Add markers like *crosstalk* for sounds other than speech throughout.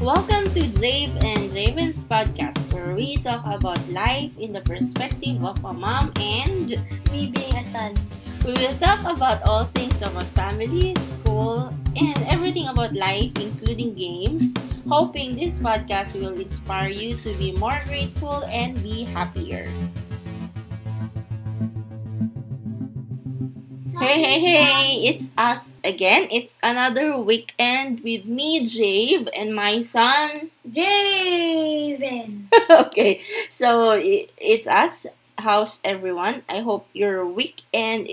Welcome to Jave and Javen's podcast, where we talk about life in the perspective of a mom and Me being a son. we will talk about all things about family, school, and everything about life, including games. Hoping this podcast will inspire you to be more grateful and be happier. Hey, hey, hey! It's us again. It's another weekend with me, Jave, and my son. Javen. *laughs* okay, so it's us. How's everyone? I hope your weekend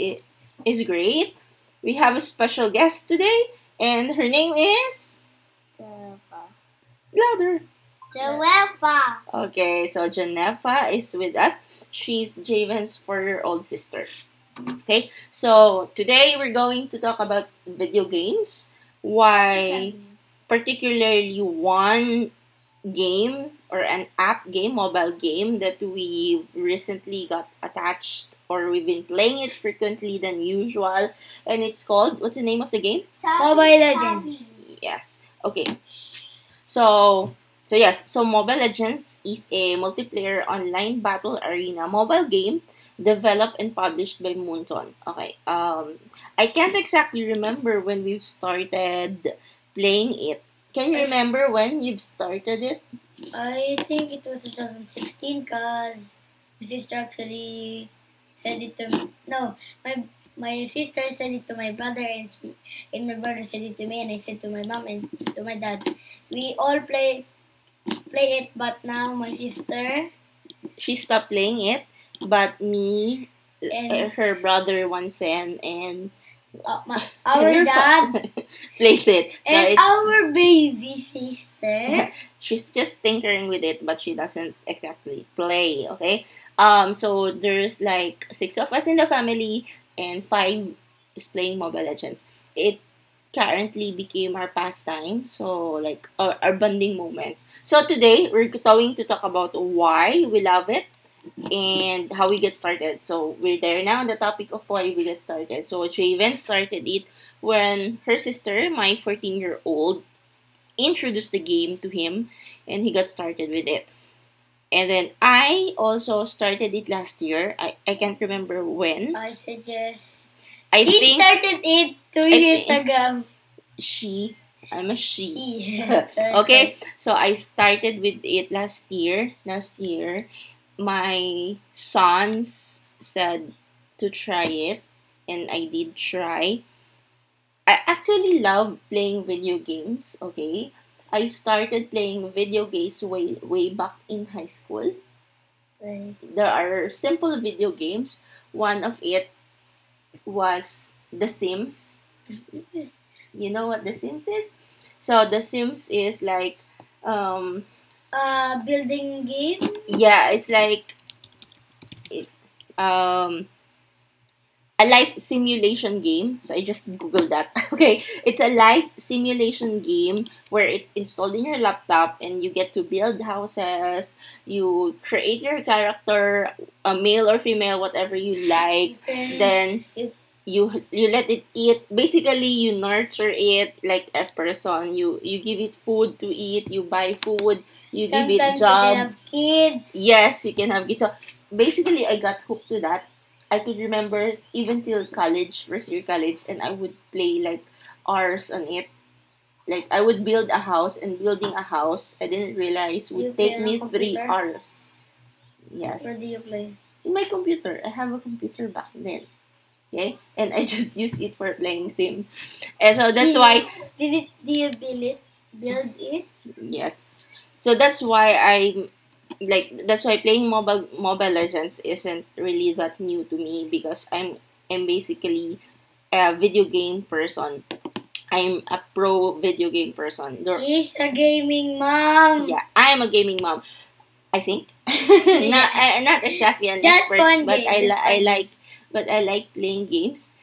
is great. We have a special guest today, and her name is Jennifer. louder. Joefa. Okay, so Genefa is with us. She's Javen's four-year-old sister. Okay, so today we're going to talk about video games. Why? particularly one game or an app game, mobile game that we recently got attached or we've been playing it frequently than usual. And it's called, what's the name of the game? Mobile Legends. Yes. Okay. So, so yes, so Mobile Legends is a multiplayer online battle arena mobile game developed and published by Moonton. Okay. Um, I can't exactly remember when we started playing it. Can you remember when you've started it? I think it was 2016 because my sister actually said it to me. No, my my sister said it to my brother and she and my brother said it to me and I said to my mom and to my dad. We all play play it but now my sister She stopped playing it, but me, And- uh, her brother Wansen, and uh, my, *laughs* and our dad *laughs* plays it. So and it's our baby sister. *laughs* She's just tinkering with it but she doesn't exactly play okay? Um so there's like six of us in the family and five is playing mobile legends. It currently became our pastime so like our, our bonding moments. So today we're going to talk about why we love it and how we get started so we're there now on the topic of why we get started so Javen started it when her sister my 14 year old introduced the game to him and he got started with it. And then I also started it last year. I, I can't remember when. I suggest I he think started it two years ago. she. I'm a she. She. *laughs* Okay, so I started with it last year. Last year, my sons said to try it, and I did try. I actually love playing video games. Okay, I started playing video games way way back in high school. Right. There are simple video games. One of it was The Sims. *laughs* You know what The Sims is? So The Sims is like um Uh, building game. yeah, it's like it, um a life simulation game. So I just googled that. *laughs* Okay, it's a life simulation game where it's installed in your laptop and you get to build houses. You create your character, a male or female, whatever you like. Then, Then It- you you let it eat. Basically, you nurture it like a person. You you give it food to eat. You buy food. You give it sometimes you job. can have kids. Yes, you can have kids. So basically, I got hooked to that. I could remember even till college, first year college, and I would play like hours on it. Like I would build a house, and building a house, I didn't realize You would take me three hours. Yes, Where do you play? in my computer. I have a computer back then. Okay, and I *laughs* just use it for playing Sims, and so that's Did why you- Did it? Did you build it? Build it? Yes. So that's why I like that's why playing mobile mobile legends isn't really that new to me because I'm I'm basically a video game person. I'm a pro video game person. There, He's a gaming mom. yeah, I'm a gaming mom. I think *laughs* not uh, not exactly an Just expert, but game, I li- I like but I like playing games.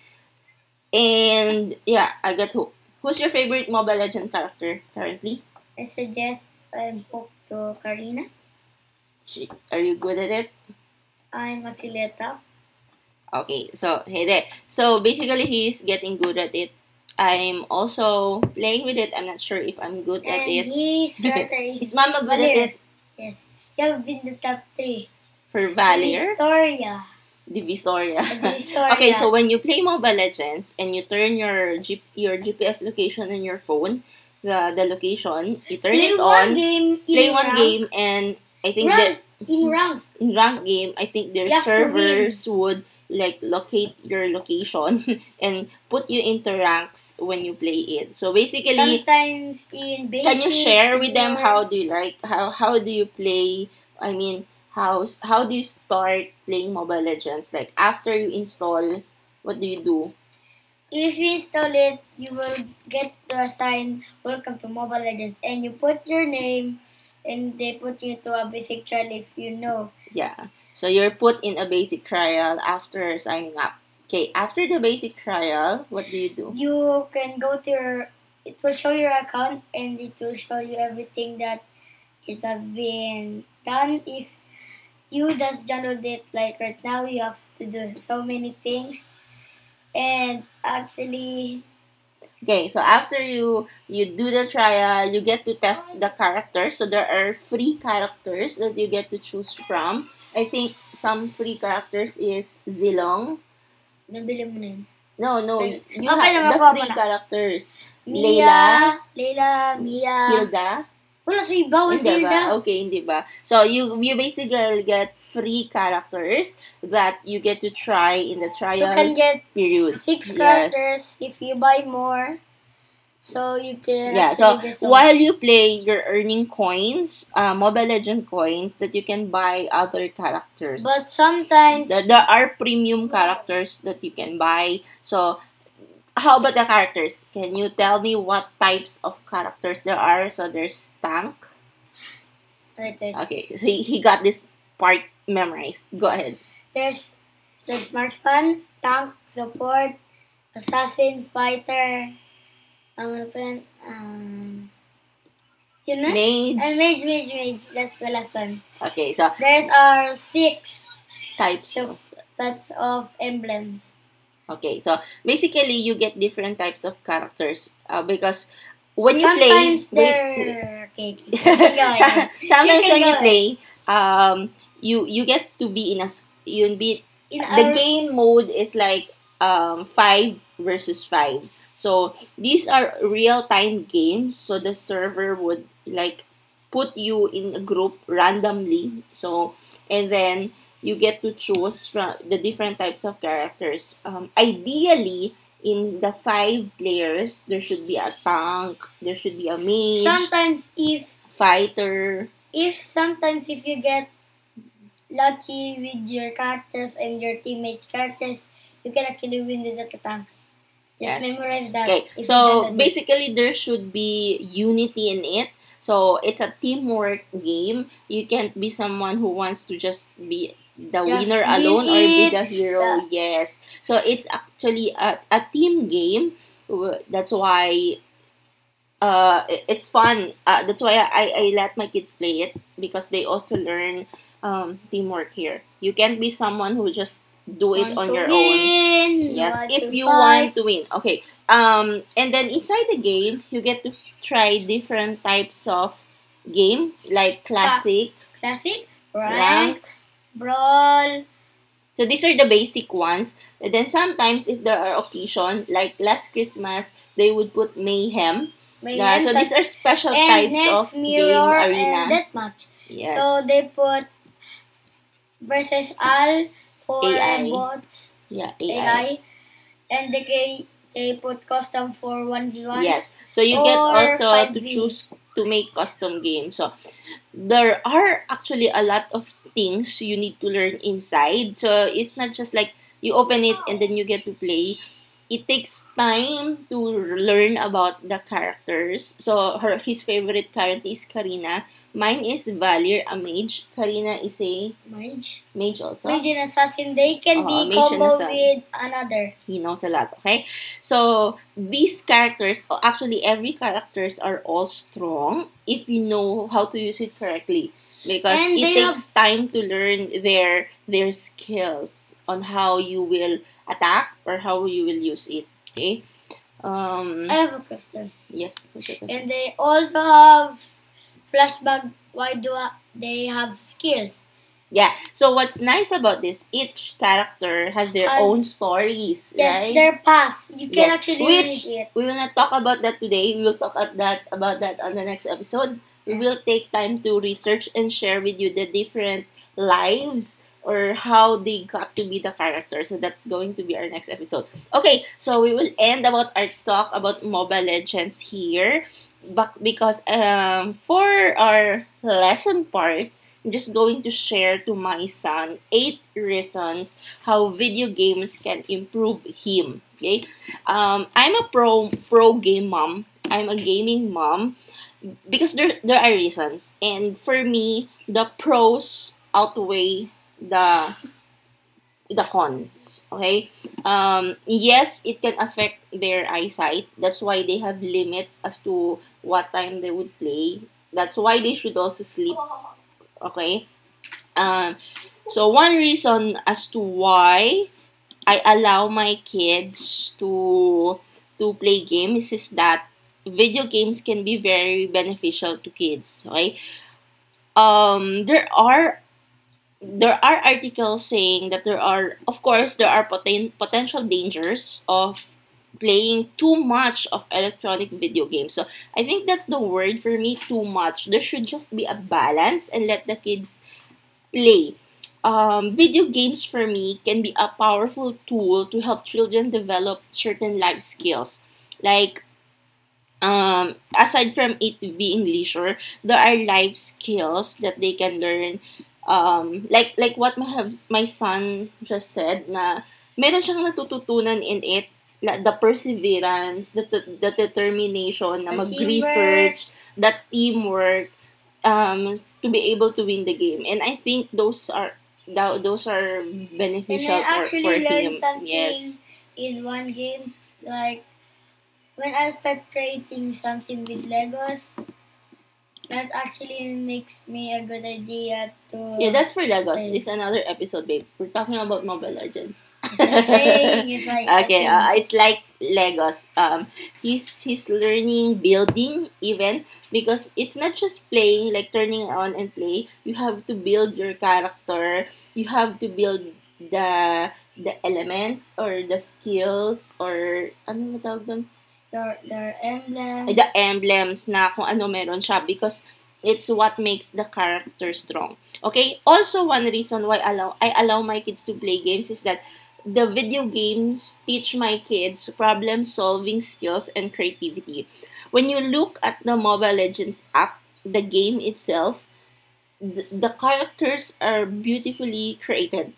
And yeah, I got hooked. Who's your favorite Mobile Legend character currently? I suggest um, I'm hooked to Karina. She, are you good at it? I'm a Sileta. Okay, so hey there. So basically, he's getting good at it. I'm also playing with it. I'm not sure if I'm good at And it. his *laughs* character is Is Mama good at it Yes. You have been the top three. for Valir? Historia. Divisoria. *laughs* Divisoria. okay, so when you play Mobile Legends and you turn your G- your GPS location in your phone, the the location, you turn play it one on, game in play one rank. game, and I think Rank. that In rank. in rank game, I think their servers would like locate your location *laughs* and put you into ranks when you play it. So basically, Sometimes in basic. can you share with them how do you like how how do you play? I mean, how how do you start playing Mobile Legends? Like after you install, what do you do? If you install it, you will get to assign Welcome to Mobile Legends, and you put your name, and they put you to a basic trial if you know. Yeah. So you're put in a basic trial after signing up. Okay, after the basic trial, what do you do? You can go to your. It will show your account, and it will show you everything that it has been done. If you just download it, like right now, you have to do so many things, and actually, Okay, so after you you do the trial, you get to test the characters. So there are free characters that you get to choose from. I think some free characters is Zilong. nabili mo na yun. No, no, you okay, have the free characters. Mia, Leila, Mia. Hilda. Wala sa iba, wala Hindi ba? Hilda. Okay, hindi ba? So, you you basically get free characters that you get to try in the trial. You can get period. six Yes. characters if you buy more. So you can yeah, so while you play, you're earning coins, uh, Mobile Legend coins that you can buy other characters. But sometimes there, there are premium characters that you can buy. So, how about the characters? Can you tell me what types of characters there are? So, there's Tank. Okay, so he, he got this part memorized. Go ahead. there's there's marksman, tank, support, assassin, fighter. Um, ano pa yan? Um, yun na? Mage. And mage, mage, mage. That's the last one. Okay, so There's our six types. So- types of emblems. Okay, so basically you get different types of characters uh, because when you Sometimes play, they're *laughs* okay. keep going. sometimes You when you play, um, you you get to be in a you be In the our- game mode is like um five versus five. So these are real time games. So the server would like put you in a group randomly. So and then you get to choose from the different types of characters. Um, ideally, in the five players, there should be a tank, there should be a mage, Sometimes if fighter. if sometimes if you get lucky with your characters and your teammates' characters, you can actually win with the tank. Yes. Just memorize that. Okay, so basically there should be unity in it. So it's a teamwork game. You can't be someone who wants to just be the Just winner win alone or be the hero. Yes. So it's actually a, a team game. That's why uh it's fun. Uh, that's why I, I let my kids play it because they also learn um teamwork here. You can't be someone who just do it Want on your own. Yes, want if you fight. want to win. Okay. Um, and then inside the game, you get to try different types of game, like classic, classic, rank. rank, brawl, So these are the basic ones. And then sometimes, if there are occasion, like last Christmas, they would put mayhem. may Yeah, so these are special types next of game mirror arena. and deathmatch. yes. So they put versus all for AI. bots yeah, AI. AI. and they they put custom for one v one. Yes. So you get also to 5V. choose to make custom games. So there are actually a lot of things you need to learn inside. So it's not just like you open it and then you get to play. It takes time to learn about the characters. So her his favorite character is Karina. Mine is Valir, a mage. Karina is a Mage. mage also. Mage and assassin, they can Oo, be combo with another. he knows a lot okay so these characters oh, actually every characters are all strong if you know how to use it correctly because And it takes time to learn their their skills on how you will attack or how you will use it. Okay. Um. I have a question. Yes. question? And they also have flashback. Why do I, they have skills? Yeah. So what's nice about this? Each character has their Has- own stories, Yes, right? their past. You can Yes, actually which- read it. we will not talk about that today. We will talk at that about that on the next episode. We will take time to research and share with you the different lives or how they got to be the character. So that's going to be our next episode. Okay, so we will end about our talk about Mobile Legends here. But because um for our lesson part, I'm just going to share to my son eight reasons how video games can improve him. Okay, um, I'm a pro pro game mom. I'm a gaming mom because there there are reasons, and for me, the pros outweigh the the cons. Okay, um, yes, it can affect their eyesight. That's why they have limits as to what time they would play. That's why they should also sleep okay um so one reason as to why i allow my kids to to play games is that video games can be very beneficial to kids okay um there are there are articles saying that there are of course there are poten- potential dangers of playing too much of electronic video games so I think that's the word for me too much. There should just be a balance and let the kids play. Um, video games for me can be a powerful tool to help children develop certain life skills. Like, um, aside from it being leisure, there are life skills that they can learn. Um, like like what my have my son just said na meron siyang natututunan in it la- the perseverance, the, the, the determination na mag-research, that teamwork, um, to be able to win the game. And I think those are tho- those are And beneficial I for, actually for him. learned something Yes. in one game. Like when I start creating something with Legos, that actually makes me a good idea to. Yeah, that's for Legos. Okay. It's another episode, babe. We're talking about Mobile Legends. It's *laughs* like okay, uh, it's like Legos. Um, he's he's learning building even because it's not just playing like turning on and play. You have to build your character. You have to build the the elements or the skills or ano mo tawag doon? Their their emblems. the emblems na kung ano meron siya because it's what makes the character strong. Okay? Also one reason why allow I allow my kids to play games is that the video games teach my kids problem solving skills and creativity. When you look at the Mobile Legends app, the game itself, the, the characters are beautifully created.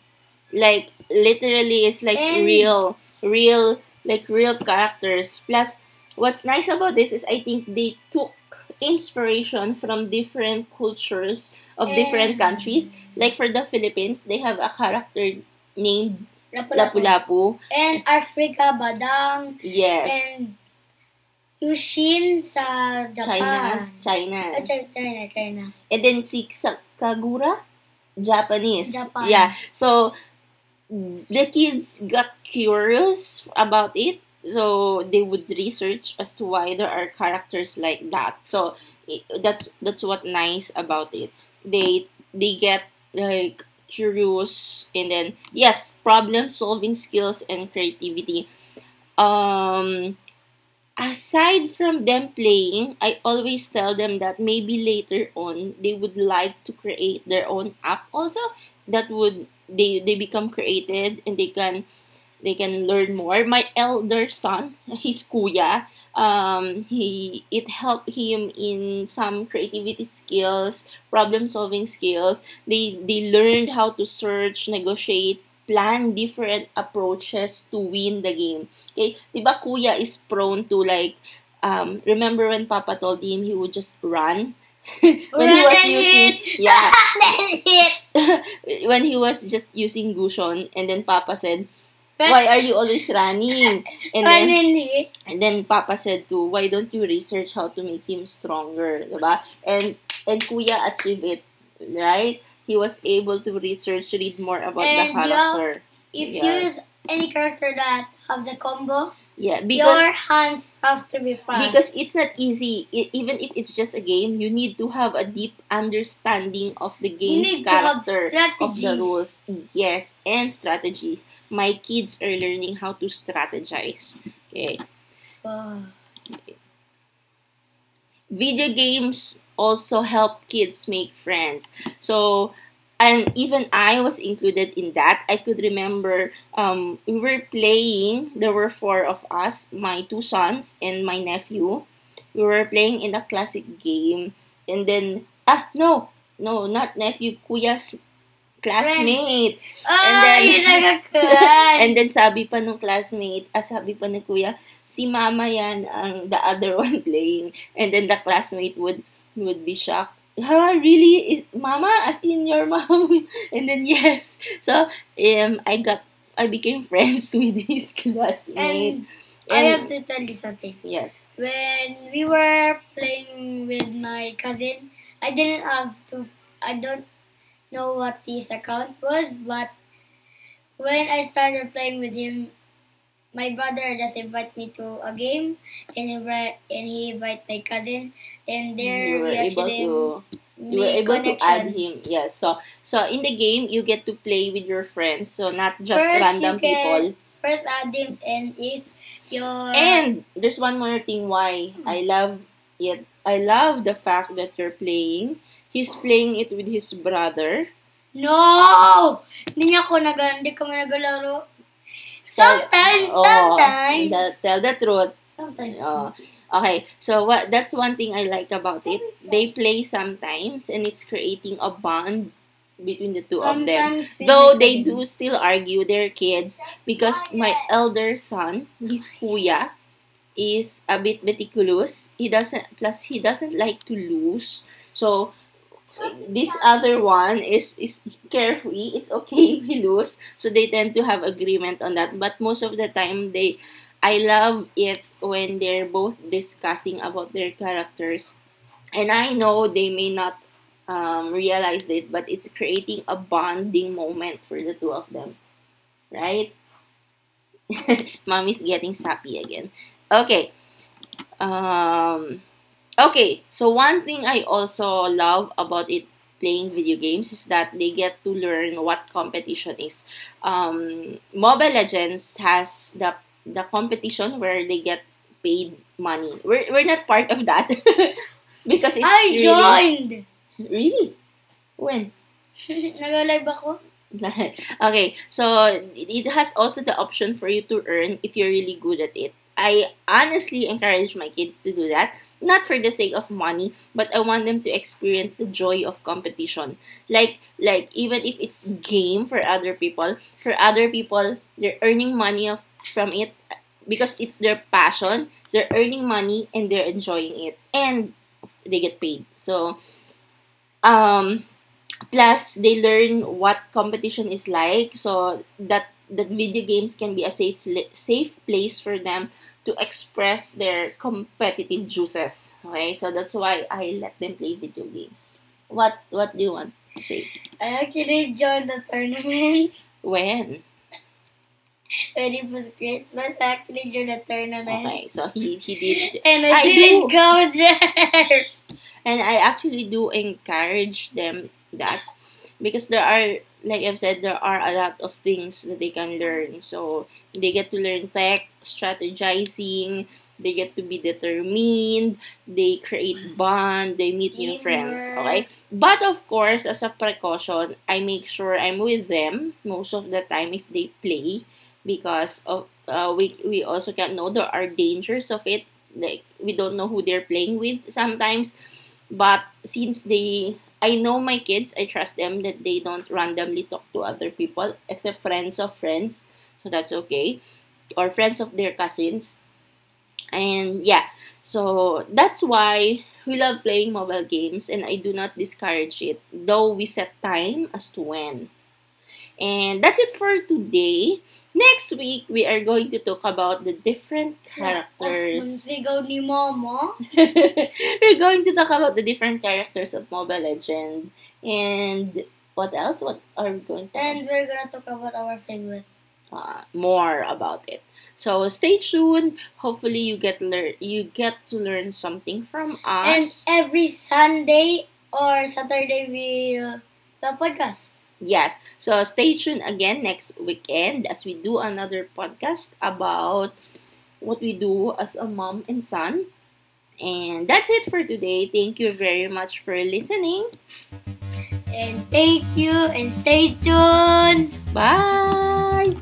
Like literally it's like And- real real like real characters. Plus what's nice about this is I think they took inspiration from different cultures of different countries. Like for the Philippines, they have a character named Lapu-lapu. And Africa, Badang, Yes. and Yushin sa China. Japan. China. Ah, Chi- China, China. And then si Sa- Kagura, Japanese. Japan. Yeah. So the kids got curious about it. So they would research as to why there are characters like that. So i that's that's what nice about it. They they get like curious and then yes, problem solving skills and creativity. Um aside from them playing, I always tell them that maybe later on they would like to create their own app also that would they they become creative and they can they can learn more. My elder son, *laughs* his kuya, um, he it helped him in some creativity skills, problem solving skills. They they learned how to search, negotiate, plan different approaches to win the game. Okay, diba kuya is prone to like um remember when Papa told him he would just run *laughs* when he was using yeah. *laughs* *laughs* when he was just using Gushon and then Papa said why are you always running? *laughs* And then and then Papa said to why don't you research how to make him stronger? Diba? And and Kuya achieved it right? He was able to research read more about the And you character. if you Yes. use any character that have the combo, Yeah, your because hands have to be fast. because it's not easy. I- even if it's just a game, you need to have a deep understanding of the game's character, of the rules. Yes, and strategy. My kids are learning how to strategize. Okay. Wow. video games also help kids make friends. So, and even I was included in that. I could remember um, we were playing, there were four of us, my two sons and my nephew. We were playing in a classic game. And then, ah, no, no, not nephew, kuya's classmate. Oh, then- yun. *laughs* And then sabi pa nung classmate, ah, sabi pa ni kuya, si mama yan ang the other *laughs* one playing. And then the classmate would would be shocked. Ha, really? Is mama as in your *laughs* mom? And then yes. So um I got I became friends *laughs* with his classmate. and I have to tell you something. yes. When we were playing with my cousin, I didn't have to. I don't know what his account was, but when I started playing with him, my brother just invited me to a game, and invite and he invited my cousin, and there you were we able to you were able to add connection. him. Yes. So so in the game you get to play with your friends. So not just First, random people. First add him, and if your And there's one more thing why I love it. I love the fact that you're playing. He's playing it with his brother. no, hindi niya ako nag hindi kami nagalaro. Sometimes, Oh, sometimes, the- tell the truth. sometimes. Oh, okay. So what? That's one thing I like about it. They play sometimes, and it's creating a bond between the two of them. Sometimes Though they do still argue, their kids, because my elder son, his kuya, is a bit meticulous. He doesn't, plus he doesn't like to lose. So, this other one is is carefree. It's okay if he lose. So they tend to have agreement on that. But most of the time, they, I love it when they're both discussing about their characters, and I know they may not um, realize it, but it's creating a bonding moment for the two of them, right? *laughs* Mommy's getting sappy again. Okay. Um, okay. So one thing I also love about it playing video games is that they get to learn what competition is. Um, Mobile Legends has the the competition where they get paid money. We're we're not part of that *laughs* because it's I really joined! really when *laughs* Nag-live ako? *laughs* okay, so it has also the option for you to earn if you're really good at it. I honestly encourage my kids to do that, not for the sake of money, but I want them to experience the joy of competition. Like like even if it's game for other people, for other people they're earning money of, from it because it's their passion. They're earning money and they're enjoying it and they get paid. So um plus they learn what competition is like so that that video games can be a safe safe place for them to express their competitive juices okay so that's why i let them play video games what what do you want to say I actually joined the tournament when when it was Christmas. Actually joined the tournament. okay so he he did And I, I didn't do. go there. and I actually do encourage them that because there are like I've said there are a lot of things that they can learn so they get to learn tech strategizing they get to be determined they create bond they meet new friends okay but of course as a precaution I make sure I'm with them most of the time if they play because of uh, we we also can know there are dangers of it like we don't know who they're playing with sometimes but since they I know my kids, I trust them that they don't randomly talk to other people except friends of friends. So that's okay. Or friends of their cousins. And yeah, so that's why we love playing mobile games and I do not discourage it, though we set time as to when. And that's it for today. Next week, we are going to talk about the different characters. Ni. *laughs* We're going to talk about the different characters of Mobile Legend. And what else? What are we going to And we're gonna talk about our favorite. uh, more about it. So stay tuned. Hopefully you get learn you get to learn something from us. And every Sunday or Saturday we'll the podcast. Yes. So stay tuned again next weekend as we do another podcast about what we do as a mom and son. And that's it for today. Thank you very much for listening. And thank you and stay tuned. Bye.